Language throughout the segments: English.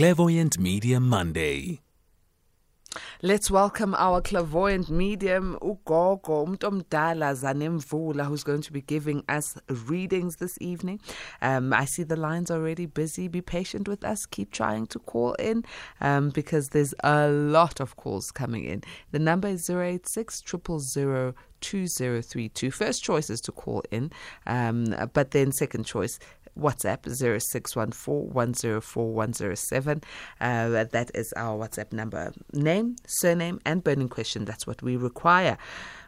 Clairvoyant Medium Monday. Let's welcome our clairvoyant medium, Ugogo Umtomdala Zanemvula, who's going to be giving us readings this evening. Um, I see the lines already busy. Be patient with us. Keep trying to call in um, because there's a lot of calls coming in. The number is 086 000 2032. First choice is to call in, um, but then second choice WhatsApp 0614104107. Uh, that is our WhatsApp number. Name, surname, and burning question. That's what we require.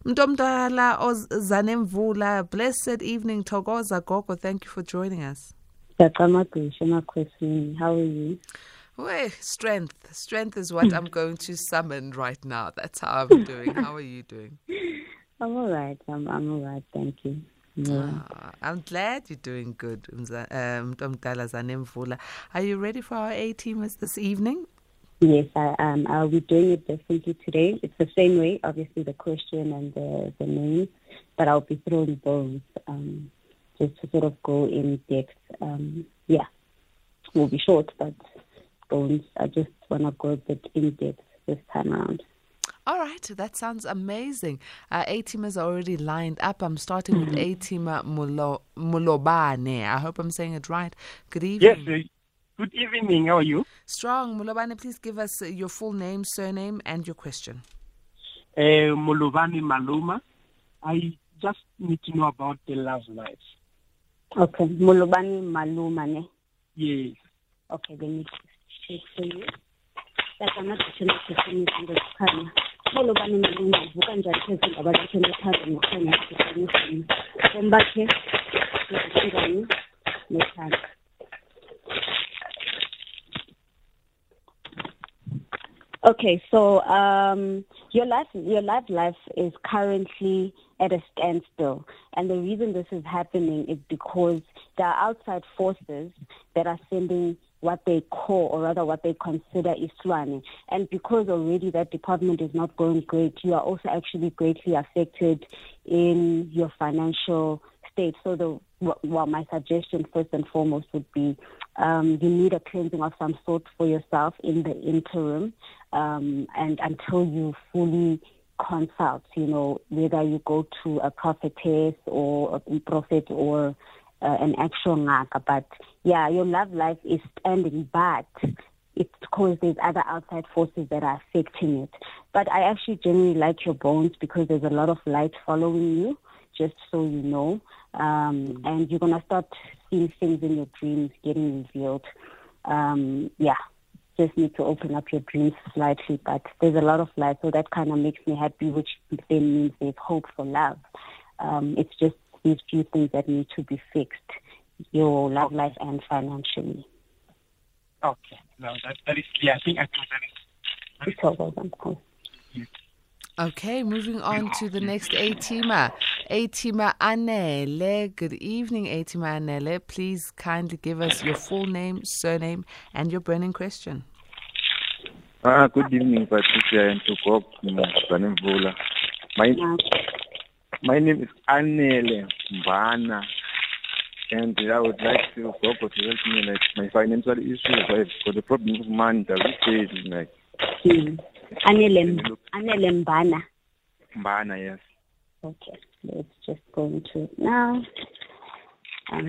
Mtomdala Zanemvula, blessed evening. Thokoza Gogo, thank you for joining us. How are you? Well, strength. Strength is what I'm going to summon right now. That's how I'm doing. How are you doing? I'm all right. I'm, I'm all right. Thank you. Ah, I'm glad you're doing good, um, Are you ready for our A teamers this evening? Yes, I am. I'll be doing it differently today. It's the same way, obviously, the question and the, the name, but I'll be throwing bones um, just to sort of go in depth. Um, yeah, it will be short, but bones. I just want to go a bit in depth this time around. All right, that sounds amazing. Uh, A teamers are already lined up. I'm starting with mm-hmm. A teamer Mulo, Mulobane. I hope I'm saying it right. Good evening. Yes, uh, good evening. How are you? Strong. Mulobane, please give us uh, your full name, surname, and your question. Uh, Mulobane Maluma. I just need to know about the love life. Okay, Mulobane Maluma, ne? Yes. Okay, let me check for you. Bani njani phezu zakhe nethando nokukhanya Okay, so um, your life, your life life is currently at a standstill, and the reason this is happening is because there are outside forces that are sending what they call, or rather what they consider Islwani. And because already that department is not going great, you are also actually greatly affected in your financial state. So the well, my suggestion first and foremost would be um, you need a cleansing of some sort for yourself in the interim, um, and until you fully consult, you know, whether you go to a prophetess or a prophet or uh, an actual ngaka. But yeah, your love life is standing, but it's because there's other outside forces that are affecting it. But I actually genuinely like your bones because there's a lot of light following you, just so you know. Um, and you're going to start seeing things in your dreams getting revealed. Um, yeah, just need to open up your dreams slightly, but there's a lot of light, so that kind of makes me happy, which then means there's hope for love. Um, it's just these few things that need to be fixed your love life and financially. Okay, no, that, that is clear. I think I know that is. That is cool. Okay, moving on to the next A teamer. A teamer Anele. Good evening, A teamer Anele. Please kindly give us your full name, surname, and your burning question. Ah, good evening, Patricia and Tukop Mvula. My my name is Anele Mbana, and I would like to go to help me like my financial issues. I've got a problem with money that we paid like. Mm. Anele Anele Mbana. Mbana, yes. Okay, let's just go into it now. Um,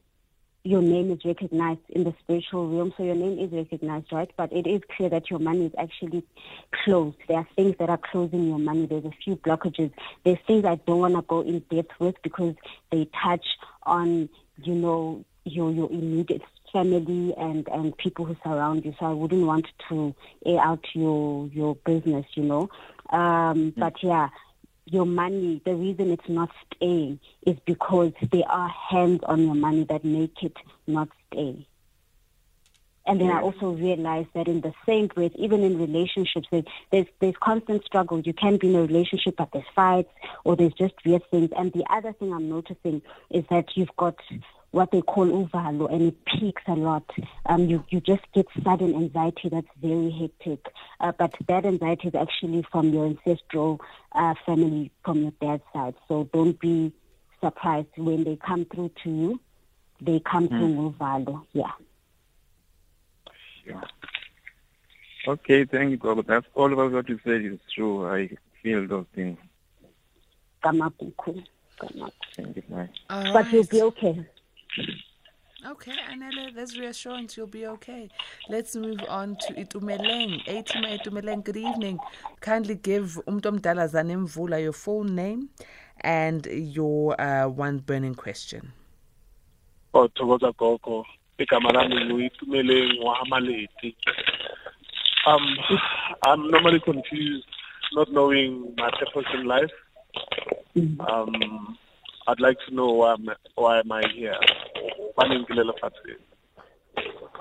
your name is recognized in the spiritual realm. So your name is recognized, right? But it is clear that your money is actually closed. There are things that are closing your money. There's a few blockages. There's things I don't want to go in depth with because they touch on, you know, your your immediate family and and people who surround you. So I wouldn't want to air out your your business, you know. Um, mm-hmm. But yeah your money, the reason it's not staying is because there are hands on your money that make it not stay. And then I also realized that in the same breath, even in relationships, there's there's constant struggle. You can be in a relationship, but there's fights or there's just weird things. And the other thing I'm noticing is that you've got what they call uvalo, and it peaks a lot. Um, you you just get sudden anxiety that's very hectic. Uh, but that anxiety is actually from your ancestral uh, family, from your dad's side. So don't be surprised when they come through to you. They come mm. through uvalo. Yeah. Yeah. Okay, thank you, God. That's all about what you said is true. I feel those things. Come up, cool. Come up. Thank you, bye. But you'll be okay. Okay, Anele, there's reassurance you'll be okay. Let's move on to Itumeleng. A-teamer Itumeleng, good evening. Kindly give Umtomdala Zanemvula your full name and your uh, one burning question. Oh, Thokoza Gogo. um i'm normally confused not knowing my purpose in life um i'd like to know why am why am i here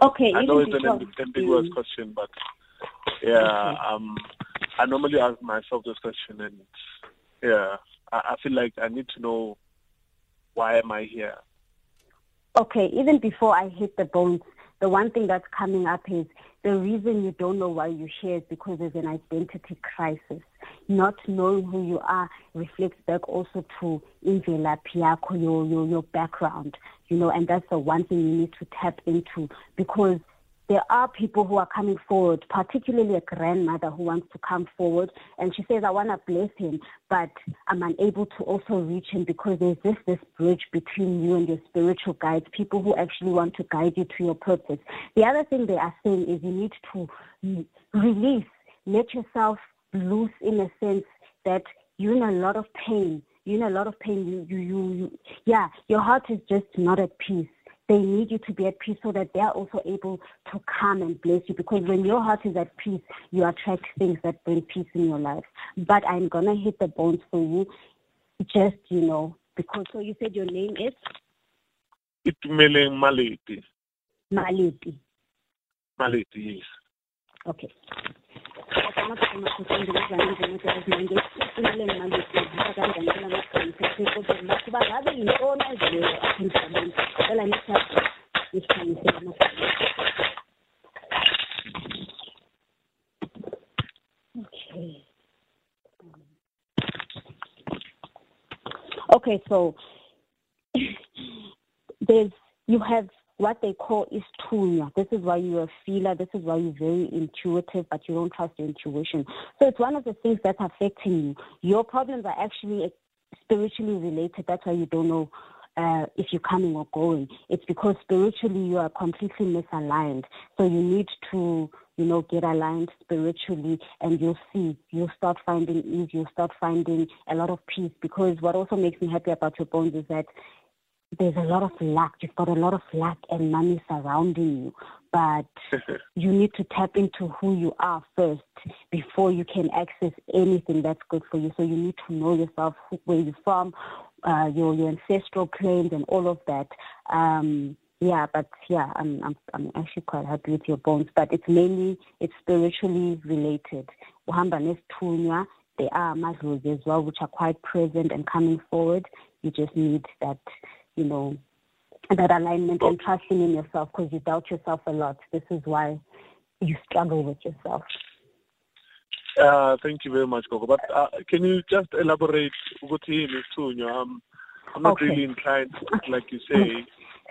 okay i know it's an ambiguous mm. question but yeah um i normally ask myself this question and yeah I, I feel like i need to know why am i here Okay, even before I hit the bones, the one thing that's coming up is the reason you don't know why you're here is because there's an identity crisis. Not knowing who you are reflects back also to imvelaphi your, your, your background, you know, and that's the one thing you need to tap into because there are people who are coming forward, particularly a grandmother who wants to come forward and she says, I want to bless him, but I'm unable to also reach him because there's just this bridge between you and your spiritual guides, people who actually want to guide you to your purpose. The other thing they are saying is you need to release, let yourself loose in a sense that you're in a lot of pain. You're in a lot of pain. You, you, you, you yeah, your heart is just not at peace they need you to be at peace so that they are also able to come and bless you. Because when your heart is at peace, you attract things that bring peace in your life. But I'm gonna hit the bones for you, just you know, because so you said your name is. Itumeleng Maleti. Maleti. Maleti, yes. Okay. Okay. Okay, so there's you have what they call istunya. This is why you're a feeler. This is why you're very intuitive, but you don't trust your intuition. So it's one of the things that's affecting you. Your problems are actually spiritually related. That's why you don't know uh, if you're coming or going. It's because spiritually you are completely misaligned. So you need to, you know, get aligned spiritually and you'll see, you'll start finding ease, you'll start finding a lot of peace. Because what also makes me happy about your bones is that there's a lot of luck. You've got a lot of luck and money surrounding you, but you need to tap into who you are first before you can access anything that's good for you. So you need to know yourself, where you're from, uh, your your ancestral claims, and all of that. Um, yeah, but yeah, I'm I'm I'm actually quite happy with your bones, but it's mainly it's spiritually related. Uhamba nesithunywa, there are madlozi as well, which are quite present and coming forward. You just need that you know, that alignment and trusting in yourself because you doubt yourself a lot. This is why you struggle with yourself. Uh, thank you very much, Gogo. But uh, can you just elaborate ukuthi isithunywa? Um, I'm not okay. really inclined, like you say.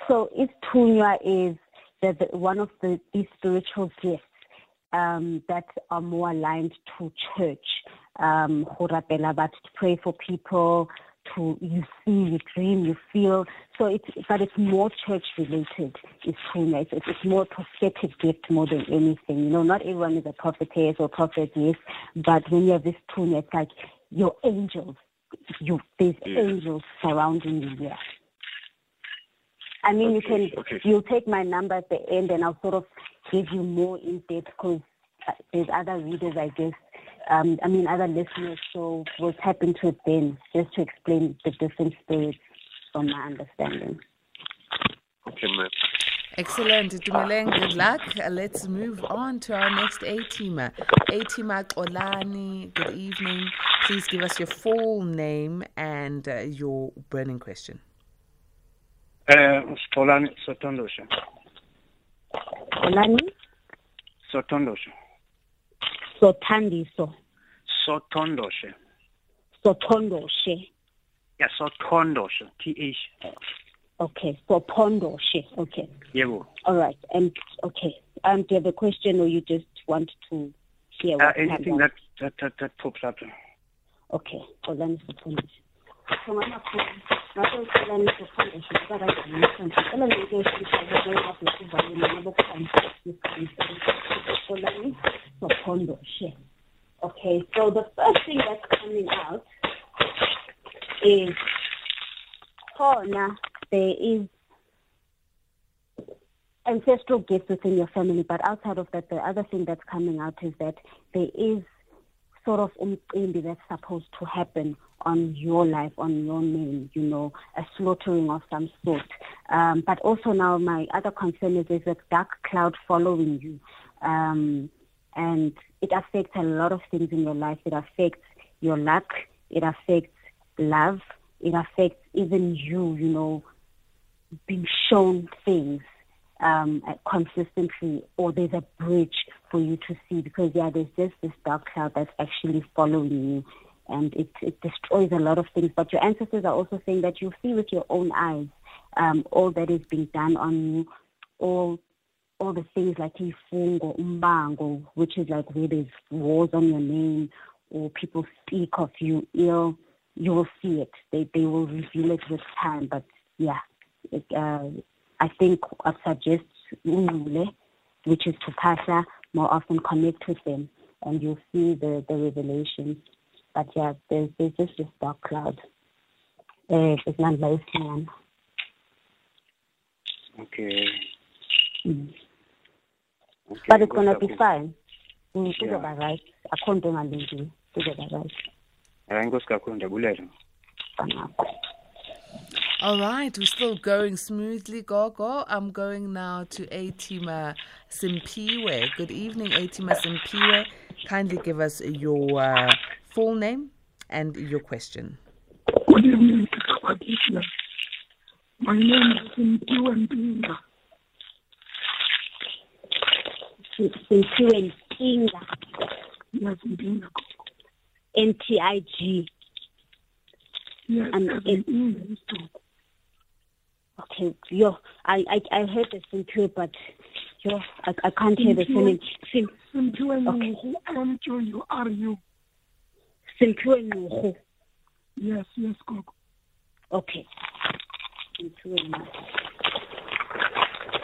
So isithunywa is the, the, one of the these spiritual gifts um, that are more aligned to church. Um, to pray for people, to you see, you dream, you feel. So it's but it's more church related. It's it's, it's more prophetic gift more than anything. You know, not everyone is a prophetess or prophet, yes, but when you have this it's like your angels. You there's yeah. angels surrounding you. Yeah. I mean, okay. you can okay. you'll take my number at the end, and I'll sort of give you more in depth because uh, there's other readers, I guess, um, I mean, other listeners, so we'll tap into it then just to explain the different spirits from my understanding. Okay, ma'am. Excellent. Dumeleng, good luck. Uh, let's move on to our next A-teamer. A-teamer Olani, good evening. Please give us your full name and uh, your burning question. Eh, Sitholani Sotondoshe. Olani Sotondoshe. Sothandiso Sotondoshe. Sothondoshe. Yeah, Sotondoshe. T H. Okay, Sopondoshe. Okay. Yebo. All right. And okay. Um, do you have a question or you just want to hear Uh, what anything that that that, that pops up. Okay. Sopondoshe. Ngwana khona ngabe Okay, so the first thing that's coming out is khona there is ancestral gifts within your family, but outside of that, the other thing that's coming out is that there is sort of umcimbi that's supposed to happen on your life, on your name, you know, a slaughtering of some sort. Um, but also now my other concern is there's a dark cloud following you. Um, and it affects a lot of things in your life. It affects your luck. It affects love. It affects even you, you know, being shown things um, uh, consistently, or there's a bridge for you to see because yeah, there's just this dark cloud that's actually following you, and it it destroys a lot of things. But your ancestors are also saying that you see with your own eyes um, all that is being done on you, all all the things like ifungo, umbango, which is like where there's wars on your name, or people speak of you ill. You will see it. They they will reveal it with time. But yeah, it, uh, I think I suggest Ungule, which is to Pasha, more often connect with them and you'll see the, the revelations. But yeah, there's, there's just this dark cloud. Uh, it's not very small. Okay. Mm. Okay. But it's gonna be fine. Mm, Yeah. kuzoba right. Akho nto engalungile. Kuzoba right. Hayi inkosi kakhulu ndiyabulela. Fanako. All right, we're still going smoothly, Gogo. I'm going now to A-teamer Simphiwe. Good evening, A-teamer Simphiwe. Kindly give us your uh, full name and your question. Good evening, My name is Simphiwe Mpinga. Simphiwe Nkinga, N-T-I-G. Yes, Um, in Okay, yo, I, I, I heard the Simphiwe, but yo, I, I can't hear the surname. Sim, Okay. Yes, yes, Gogo. Okay.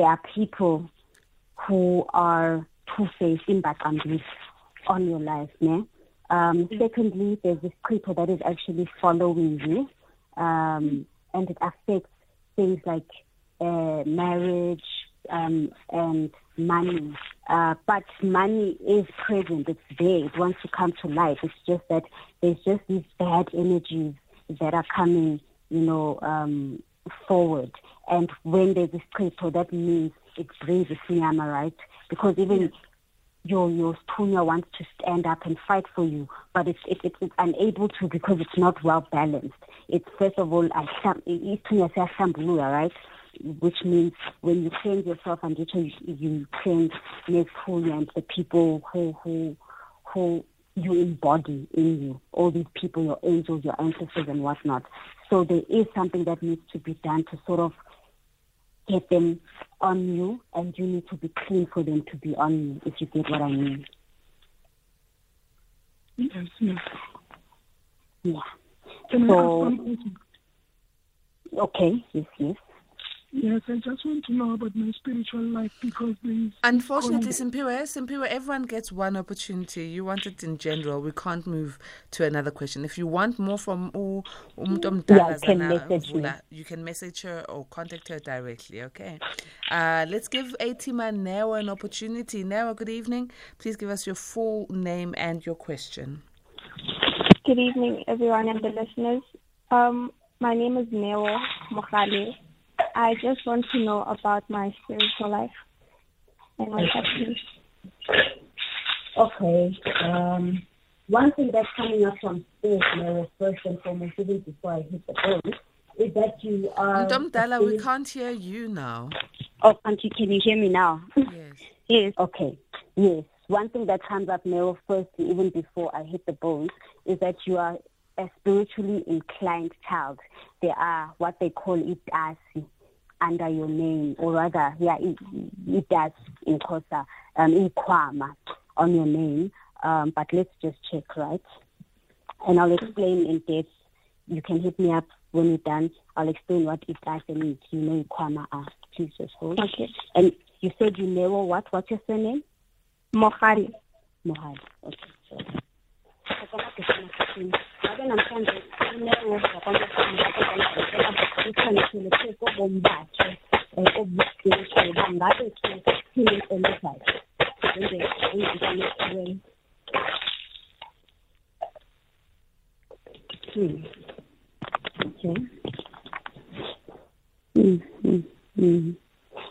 there are people who are two-faced in background on your life. Ne? Um, secondly, there's this creeper that is actually following you um, and it affects things like uh, marriage um, and money. Uh, but money is present. It's there. It wants to come to life. It's just that there's just these bad energies that are coming, you know, um, forward. And when there's this crypto, that means it brings a sinyama, right? Because even your your stunya wants to stand up and fight for you, but it's it, it's it's unable to because it's not well balanced. It's first of all, istunya siyashambulula, right? Which means when you cleanse yourself and you you, cleanse nestunya and the people who who who you embody in you, all these people, your angels, your ancestors, and whatnot. So there is something that needs to be done to sort of get them on you, and you need to be clean for them to be on you, if you get what I mean. Yes, yes. Yeah. Can So- ask one question? Okay. Yes. Yes. Yes, I just want to know about my spiritual life because there is. Unfortunately, Simphiwe, Simphiwe, everyone gets one opportunity. You want it in general. We can't move to another question. If you want more from U- umuntu Yeah, omdala can message me. Mvula, you can message her or contact her directly. Okay. Uh, let's give A-teamer Newa an opportunity. Newa, good evening. Please give us your full name and your question. Good evening, everyone and the listeners. Um, my name is Neo Mokhale. I just want to know about my spiritual life and what's happening. Okay. Um, one thing that's coming up from spirit Mary, first and foremost, even before I hit the bone, is that you are. Umuntu omdala, we can't hear you now. Oh, Auntie, can you hear me now? Yes. yes. Okay. Yes. One thing that comes up, Meryl, first, even before I hit the bones, is that you are a spiritually inclined child. They are what they call itasi under your name, or rather, yeah, it, it does in Kosa, um, ikwama on your name. Um, but let's just check, right? And I'll explain in depth. You can hit me up when we're done. I'll explain what it does and it, you know ikwama are. Please just hold. Okay. And you said you know what? What's your surname? Mohari. Mohari. Okay. So. Ngabe bangabe ke.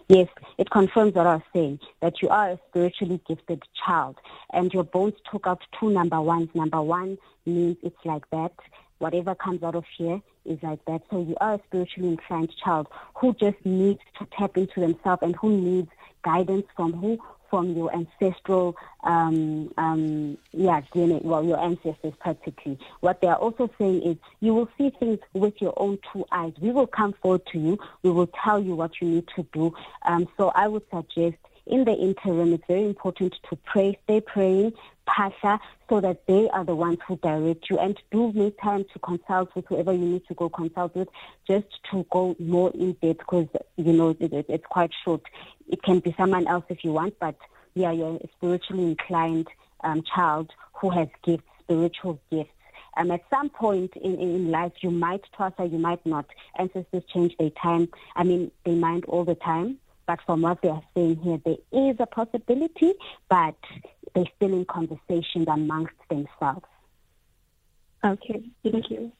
Yes, it confirms what I was saying, that you are a spiritually gifted child. And your bones took out two number ones. Number one means it's like that. Whatever comes out of here is like that. So you are a spiritually inclined child who just needs to tap into themselves and who needs guidance from who? From your ancestral, um, um, yeah, DNA, well, your ancestors practically. What they are also saying is you will see things with your own two eyes. We will come forward to you. We will tell you what you need to do. Um, so I would suggest in the interim, it's very important to pray, stay praying, Pasha, so that they are the ones who direct you. And do make time to consult with whoever you need to go consult with, just to go more in depth, because you know it, it, it's quite short. It can be someone else if you want, but yeah, you're a spiritually inclined um, child who has gifts, spiritual gifts. Um, at some point in, in, life, you might toss you might not. Ancestors change their time. I mean, they mind all the time. But from what they are saying here, there is a possibility, but they're still in conversations amongst themselves. Okay, thank you.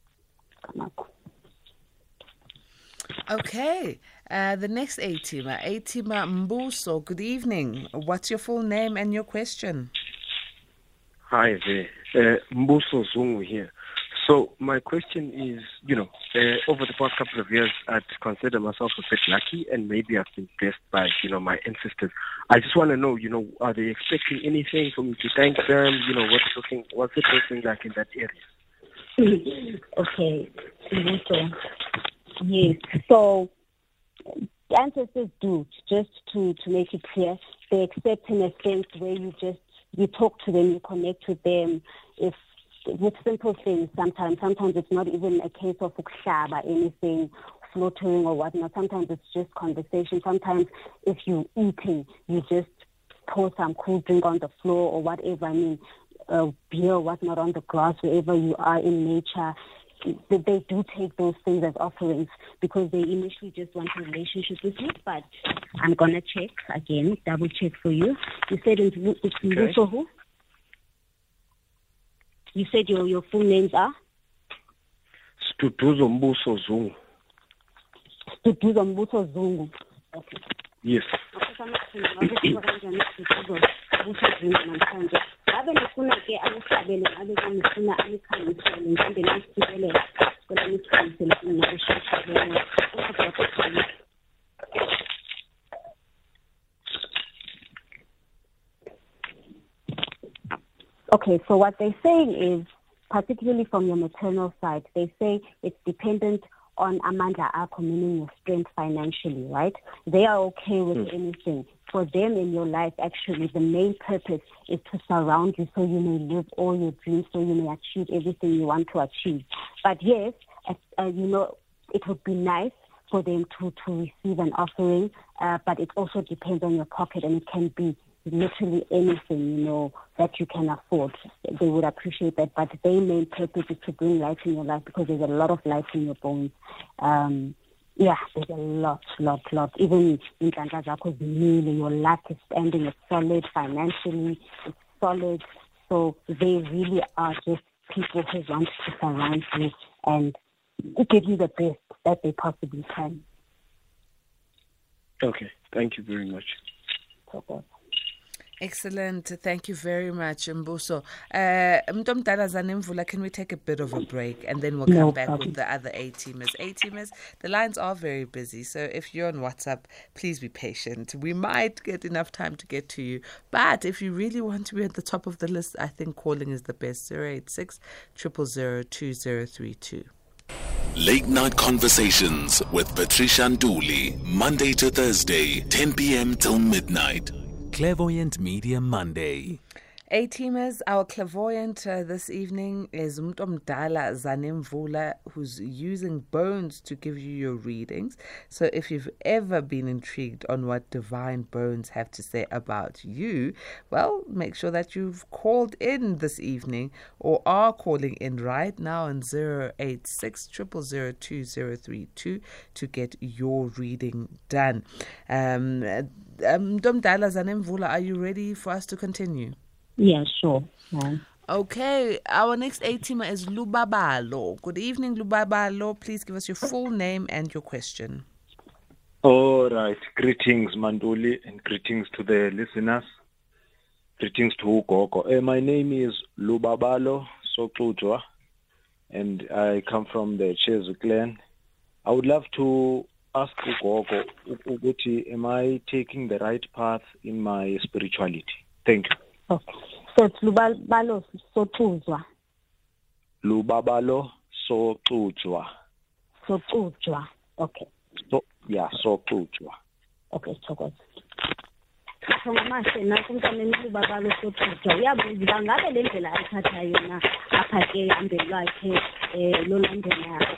Okay. Uh, the next A-teamer, A-teamer Mbuso, good evening. What's your full name and your question? Hi there. Uh, Mbuso Zungu here. So my question is, you know, uh, over the past couple of years, I'd consider myself a bit lucky, and maybe I've been blessed by, you know, my ancestors. I just want to know, you know, are they expecting anything for me to thank them? You know, what's looking, what's it looking like in that area? okay, yes. So ancestors do just to to make it clear. They accept in a sense where you just you talk to them, you connect with them. If with simple things, sometimes sometimes it's not even a case of ukshaba anything slaughtering or whatnot. Sometimes it's just conversation. Sometimes if you're eating, you just pour some cool drink on the floor or whatever. I mean, uh, beer or whatnot on the grass wherever you are in nature. They, do take those things as offerings because they initially just want a relationship with you. But I'm gonna check again, double check for you. You said it's, it's Okay. you said your your full names are Siduduzo Mbuso Zungu. Siduduzo Mbuso Zungu. Okay. Yes. ngabe nifuna ke akusabele ngabe nifuna anikhangisele njengoba nisibelele kodwa nisibelele ngokusheshsha lokho Okay, so what they're saying is, particularly from your maternal side, they say it's dependent on amandla akho, meaning your strength financially, right? They are okay with anything. For them in your life, actually, the main purpose is to surround you so you may live all your dreams, so you may achieve everything you want to achieve. But yes, as, uh, you know, it would be nice for them to, to receive an offering, uh, but it also depends on your pocket and it can be literally anything, you know, that you can afford. They would appreciate that, but their main purpose is to bring light in your life because there's a lot of light in your bones. Um, yeah, there's a lot, lot, lot. Even in Zakho Zimile, your life is standing, it's solid financially, it's solid. So they really are just people who want to surround you and give you the best that they possibly can. Okay, thank you very much. Okay. Excellent. Thank you very much, Mbuso. Uh, Mtomdala Zanemvula, can we take a bit of a break and then we'll come No back problem. with the other A teamers? A teamers, the lines are very busy, so if you're on WhatsApp, please be patient. We might get enough time to get to you, but if you really want to be at the top of the list, I think calling is the best. 086 000 2032. Late night conversations with Patricia Nduli, Monday to Thursday, 10 p.m. till midnight. Clairvoyant Media Monday. A teamers, our clairvoyant uh, this evening is Mtomdala Zanemvula, who's using bones to give you your readings. So, if you've ever been intrigued on what divine bones have to say about you, well, make sure that you've called in this evening or are calling in right now on 086 000 2032 to get your reading done. Um, um, Mtomdala Zanemvula, are you ready for us to continue? Yeah, sure. Yeah. Okay, our next A teamer is Lubabalo. Good evening, Lubabalo. Please give us your full name and your question. All right. Greetings, Manduli, and greetings to the listeners. Greetings to Ugogo. Uh, my name is Lubabalo Soklujwa, and I come from the Chezu clan. I would love to ask Ugogo, u- ukuthi, am I taking the right path in my spirituality? Thank you. Okay. So it's Lubalo Sotuzwa. Lubabalo Soklujwa. Sotuzwa. Okay. So, yeah, Soklujwa. Okay, thokoza. ngamahle nakho umntaneni ubabalo sothuja uyabuza uba ngabe le ndlela ayithathayo na apha ke ehambeni lwakhe um lolandelayo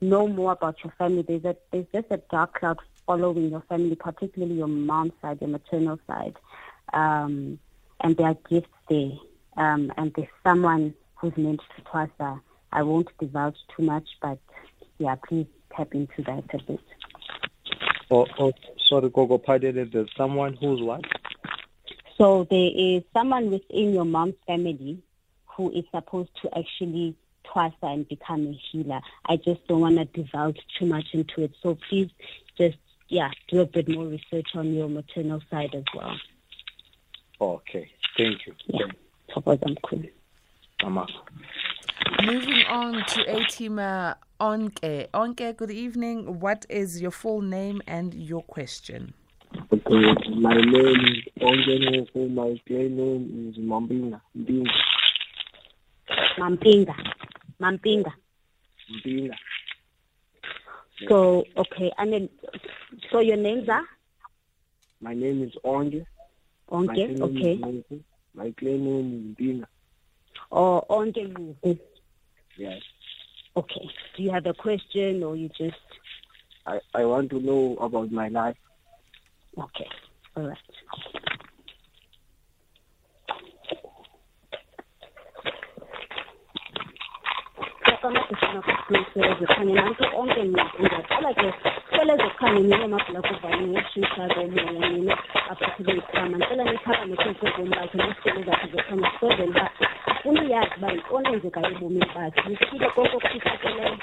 know more about your family. There's a there's just a dark cloud following your family, particularly your mom's side, your maternal side, um, and there are gifts there. Um, and there's someone who's meant to Twasa. I won't divulge too much, but yeah, please tap into that a bit. Oh, oh, sorry, Gogo, pardon there's someone who's what? So there is someone within your mom's family who is supposed to actually twasa and become a healer. I just don't want to divulge too much into it. So please just, yeah, do a bit more research on your maternal side as well. Okay, thank you. Yeah, Thokoza mkhulu. Amaka. Moving on to A teamer Onke. Onke, good evening. What is your full name and your question? Okay, my name is Ongenuku. My play name is Mambinga. Mbinga. Mampinga. Mampinga. So, okay, and then, so your names are? My name is Onge. My surname okay. is My play name is Mbinga. Or Onge Nguku. Yes. Okay. Do you have a question or you just, I, I want to know about my life. okay, all right. Onke muntu ngiyaqala ke nina aphathele ikhama phezu bakhe nesicelo zakhe uba uyazi uba yintoni enzekayo ebomini bakhe konke okufihlakeleyo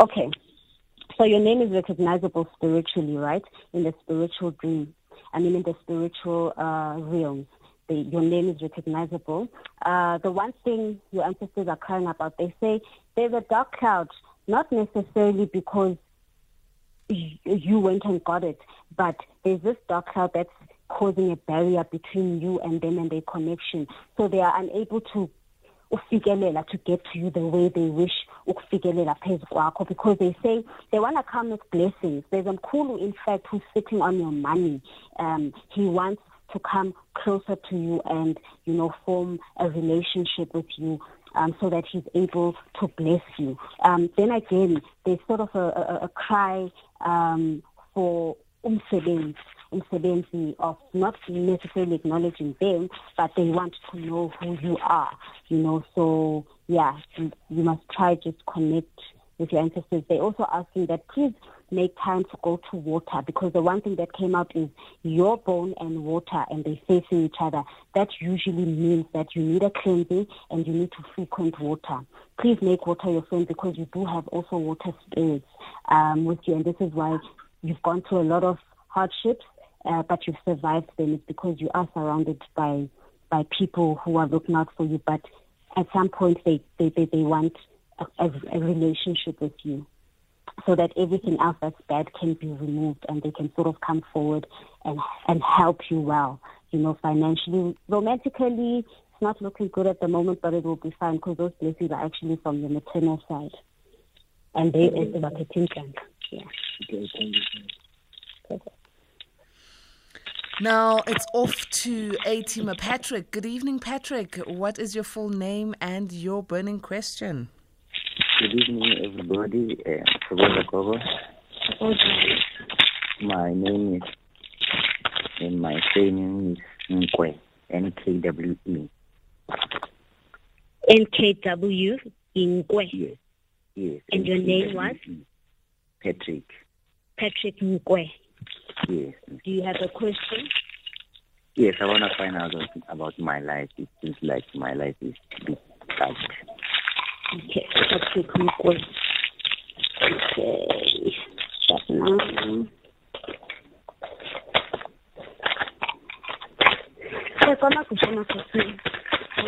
Okay. So your name is recognizable spiritually, right? In the spiritual dream. I mean, in the spiritual uh, realms. they, your name is recognizable. Uh, the one thing your ancestors are crying about, they say there's a dark cloud, not necessarily because you went and got it, but there's this dark cloud that's causing a barrier between you and them and their connection. So they are unable to ufikelela to get to you the way they wish ukufikelela phezu kwakho because they say they want to come with blessings. There's a mkhulu, in fact, who's sitting on your money. Um, he wants to come closer to you and, you know, form a relationship with you. Um, so that he's able to bless you. Um, then again, there's sort of a, a, a cry um, for umsebenzi umsebenzi of not necessarily acknowledging them, but they want to know who you are, you know. So, yeah, you, must try just connect with your ancestors. They're also asking that please make time to go to water because the one thing that came out is your bone and water and they facing each other. That usually means that you need a cleansing and you need to frequent water. Please make water your friend because you do have also water spirits um, with you and this is why you've gone through a lot of hardships uh, but you've survived them, it's because you are surrounded by by people who are looking out for you. But at some point, they they they, they want a, a, relationship with you, so that everything else that's bad can be removed, and they can sort of come forward and and help you well. You know, financially, romantically, it's not looking good at the moment, but it will be fine because those blessings are actually from the maternal side, and they also are Yeah. Okay, thank you. Now it's off to A Teamer Patrick. Good evening, Patrick. What is your full name and your burning question? Good evening, everybody. Uh, my name is, and my surname is Nkwe, N K W E. N K W Nkwe. Yes. Yes. And your name was? Patrick. Patrick Nkwe. Yes. Do you have a question? Yes, I want to find out about my life. It seems like my life is bit tight. Okay, take a look. Okay, stop now. Sekoma kushona kusini. Bona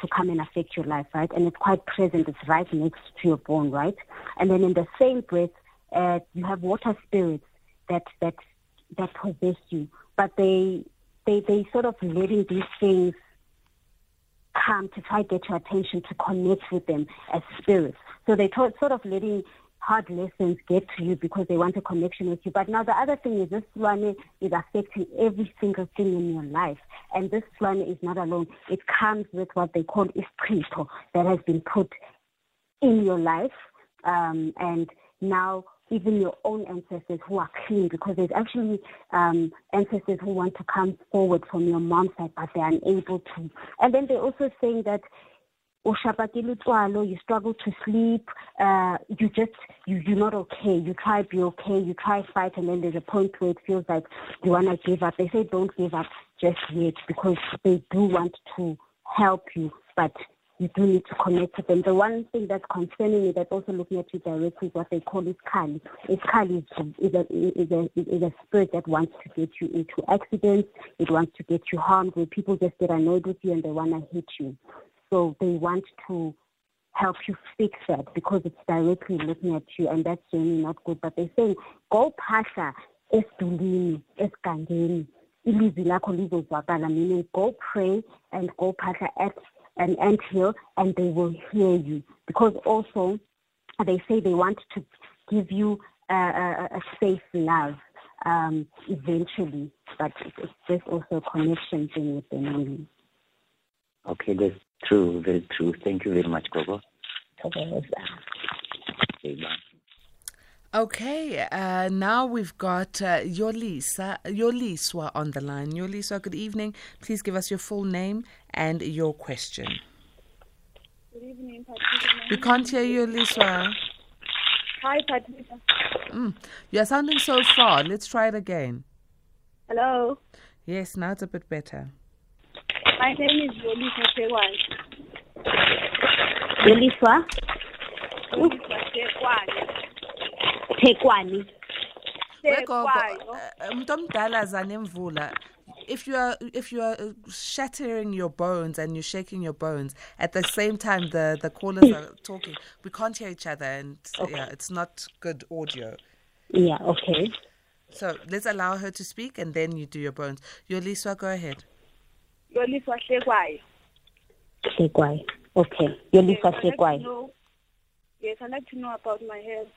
to come and affect your life, right? And it's quite present. It's right next to your bone, right? And then in the same breath, uh, you have water spirits that that that possess you, but they they they sort of letting these things come to try to get your attention to connect with them as spirits. So they sort of letting hard lessons get to you because they want a connection with you. But now the other thing is this one is affecting every single thing in your life. And this one is not alone. It comes with what they call espirito that has been put in your life. Um, and now even your own ancestors who are clean because there's actually um, ancestors who want to come forward from your mom's side but they're unable to. And then they're also saying that you struggle to sleep, uh, you just, you, you're not okay. You try to be okay, you try to fight, and then there's a point where it feels like you want to give up. They say don't give up just yet because they do want to help you, but you do need to connect with them. The one thing that's concerning me that's also looking at you directly is what they call Iskali. Iskali is, is, a, is, a, is a spirit that wants to get you into accidents. It wants to get you harmed where people just get annoyed with you and they want to hit you. So they want to help you fix that because it's directly looking at you and that's generally not good. But they're saying, go phahla esidulini, esigangeni, ilizwi lakho lizozwakala, meaning go pray and go phahla at an ant hill and they will hear you. Because also they say they want to give you a, a, a safe love um, eventually, but it's, there's also a connection thing with them. Okay, that's true, very true. Thank you very much, Gogo. Okay, okay uh, now we've got uh, Yolisa, Yoliswa on the line. Yoliswa, good evening. Please give us your full name and your question. Good evening, Patricia. We can't hear you, Yoliswa. Hi, Patricia. Mm, you're sounding so far. Let's try it again. Hello. Yes, now it's a bit better. My name is Yolisa Tekwani. Yoliswa Yolisa Tekwani. Tekwani. Wegogo, Tekwani. uh, Umtomdala Zanemvula if you are if you are uh, shattering your bones and you're shaking your bones at the same time the the callers are talking we can't hear each other and yeah it's not good audio Yeah, okay. so let's allow her to speak and then you do your bones yoliswa go ahead Yolisa Tekwani. Tekwai. Okay. Yoliswa Yes, I'd like to Yes, I'd like to know about my health.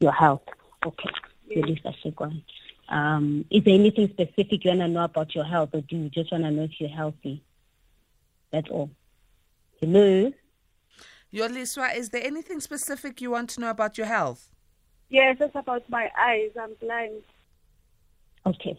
Your health. Okay. Yes. Yoliswa Tekwai. Um, is there anything specific you want to know about your health or do you just want to know if you're healthy? That's all. Hello? yoliswa is there anything specific you want to know about your health Yes, it's about my eyes. I'm blind. Okay.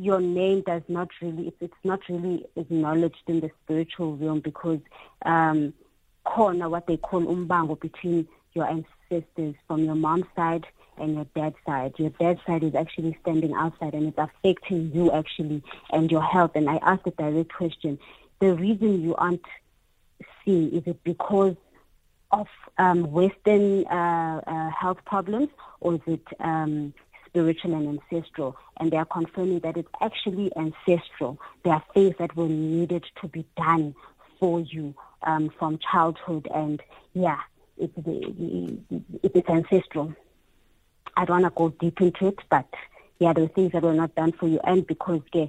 your name does not really it's, it's not really acknowledged in the spiritual realm because um corner what they call umbango between your ancestors from your mom's side and your dad's side. Your dad's side is actually standing outside and it's affecting you actually and your health. And I asked a direct question. The reason you aren't seen, is it because of um, Western uh, uh, health problems, or is it um, spiritual and ancestral? And they are confirming that it's actually ancestral. There are things that were needed to be done for you um, from childhood, and yeah, it's it's ancestral. I don't want to go deep into it, but yeah, there are things that were not done for you, and because there,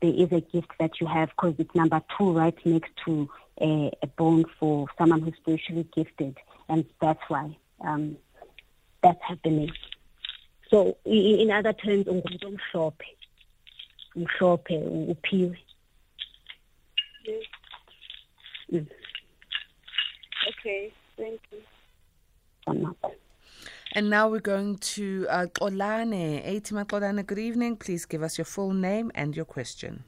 there is a gift that you have, because it's number two right next to a, a bone for someone who's spiritually gifted, and that's why um, that's happening. So, i- i- in other terms, ungumuntu omhlophe, umhlophe, uphiwe. Yes. Mm. Okay, thank you. And now we're going to uh, Xolane. A-teamer Xolane, good evening. Please give us your full name and your question.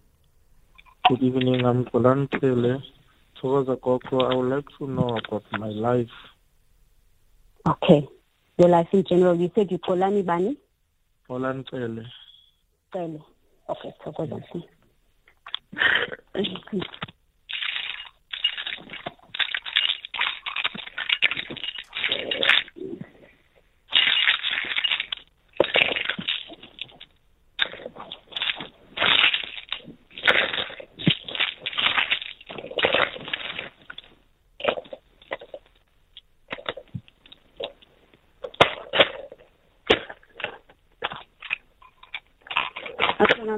Good evening, I'm Golan Tele. Thokoza Gogo, I would like to know about my life. Okay. Your life in general, you said you Kolani Bani? Golan Tele. Cele. Okay, thokoza. akhona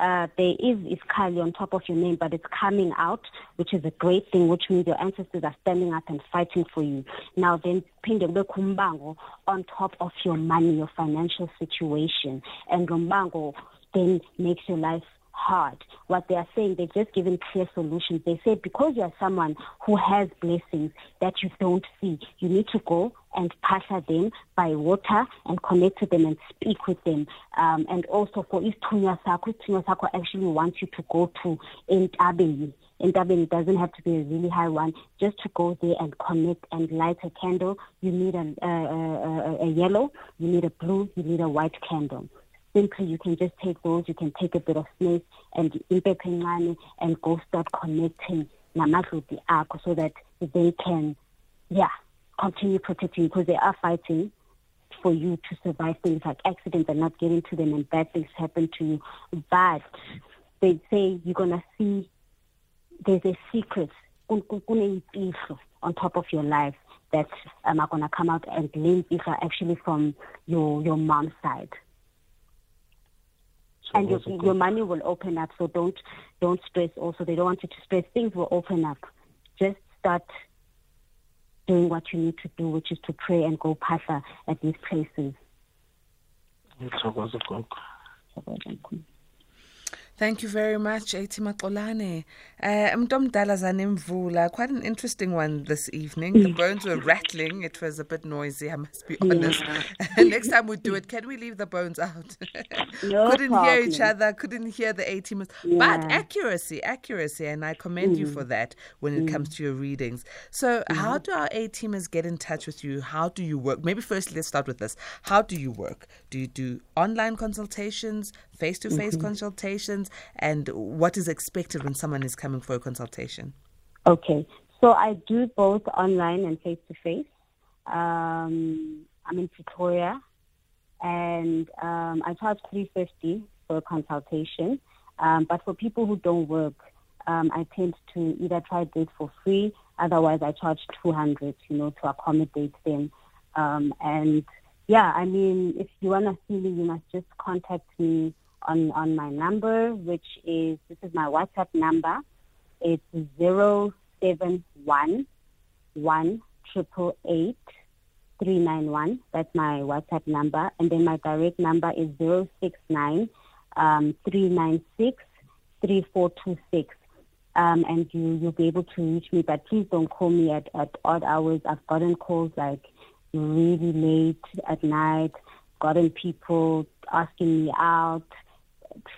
uh, there is Iskali on top of your name, but it's coming out, which is a great thing, which means your ancestors are standing up and fighting for you. Now then, kube kumbango on top of your money, your financial situation. And lumbango then makes your life hard. What they are saying, they're just giving clear solutions. They say because you are someone who has blessings that you don't see, you need to go and pasture them by water and connect to them and speak with them. Um, and also for isithunywa sakho, isithunywa sakho actually wants you to go to Dublin, it doesn't have to be a really high one. Just to go there and connect and light a candle, you need a, a, a, a yellow, you need a blue, you need a white candle. Simply, you can just take those, you can take a bit of snake and and go start connecting namadloti akho so that they can, yeah, continue protecting because they are fighting for you to survive things like accidents and not getting to them and bad things happen to you. But they say you're going to see there's a secret on top of your life that um, are going to come out and limbs are actually from your, your mom's side. So and your, your money will open up, so don't don't stress. Also, they don't want you to stress. Things will open up. Just start doing what you need to do, which is to pray and go pastor at these places. Thank you very much, A-teamer Xolane. Uh, Mdom Zanemvula, quite an interesting one this evening. The bones were rattling. It was a bit noisy, I must be honest. Yeah. Next time we do it, can we leave the bones out? no couldn't problem. hear each other, couldn't hear the A-teamers. Yeah. But accuracy, accuracy, and I commend mm. you for that when it mm. comes to your readings. So, mm. how do our A-teamers get in touch with you? How do you work? Maybe first, let's start with this. How do you work? Do you do online consultations, face to face consultations? and what is expected when someone is coming for a consultation? Okay, so I do both online and face to face. I'm in Pretoria, and um, I charge three fifty for a consultation. Um, but for people who don't work, um, I tend to either try this for free. Otherwise, I charge two hundred. You know, to accommodate them. Um, and yeah, I mean, if you want to see me, you must just contact me on, on my number, which is, this is my WhatsApp number. It's 071 That's my WhatsApp number. And then my direct number is 069 um, 396 3426. Um, and you, you'll be able to reach me, but please don't call me at, at odd hours. I've gotten calls like really late at night, gotten people asking me out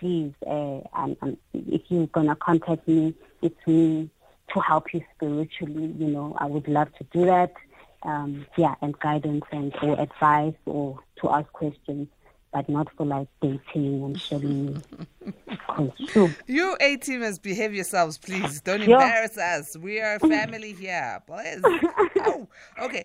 please, uh, and, and if you're going to contact me, it's me to help you spiritually. You know, I would love to do that. Um, yeah, and guidance and or advice or to ask questions but not for like dating and showing you. You A-teamers, behave yourselves, please. Don't embarrass us. We are a family here, boys. oh, okay.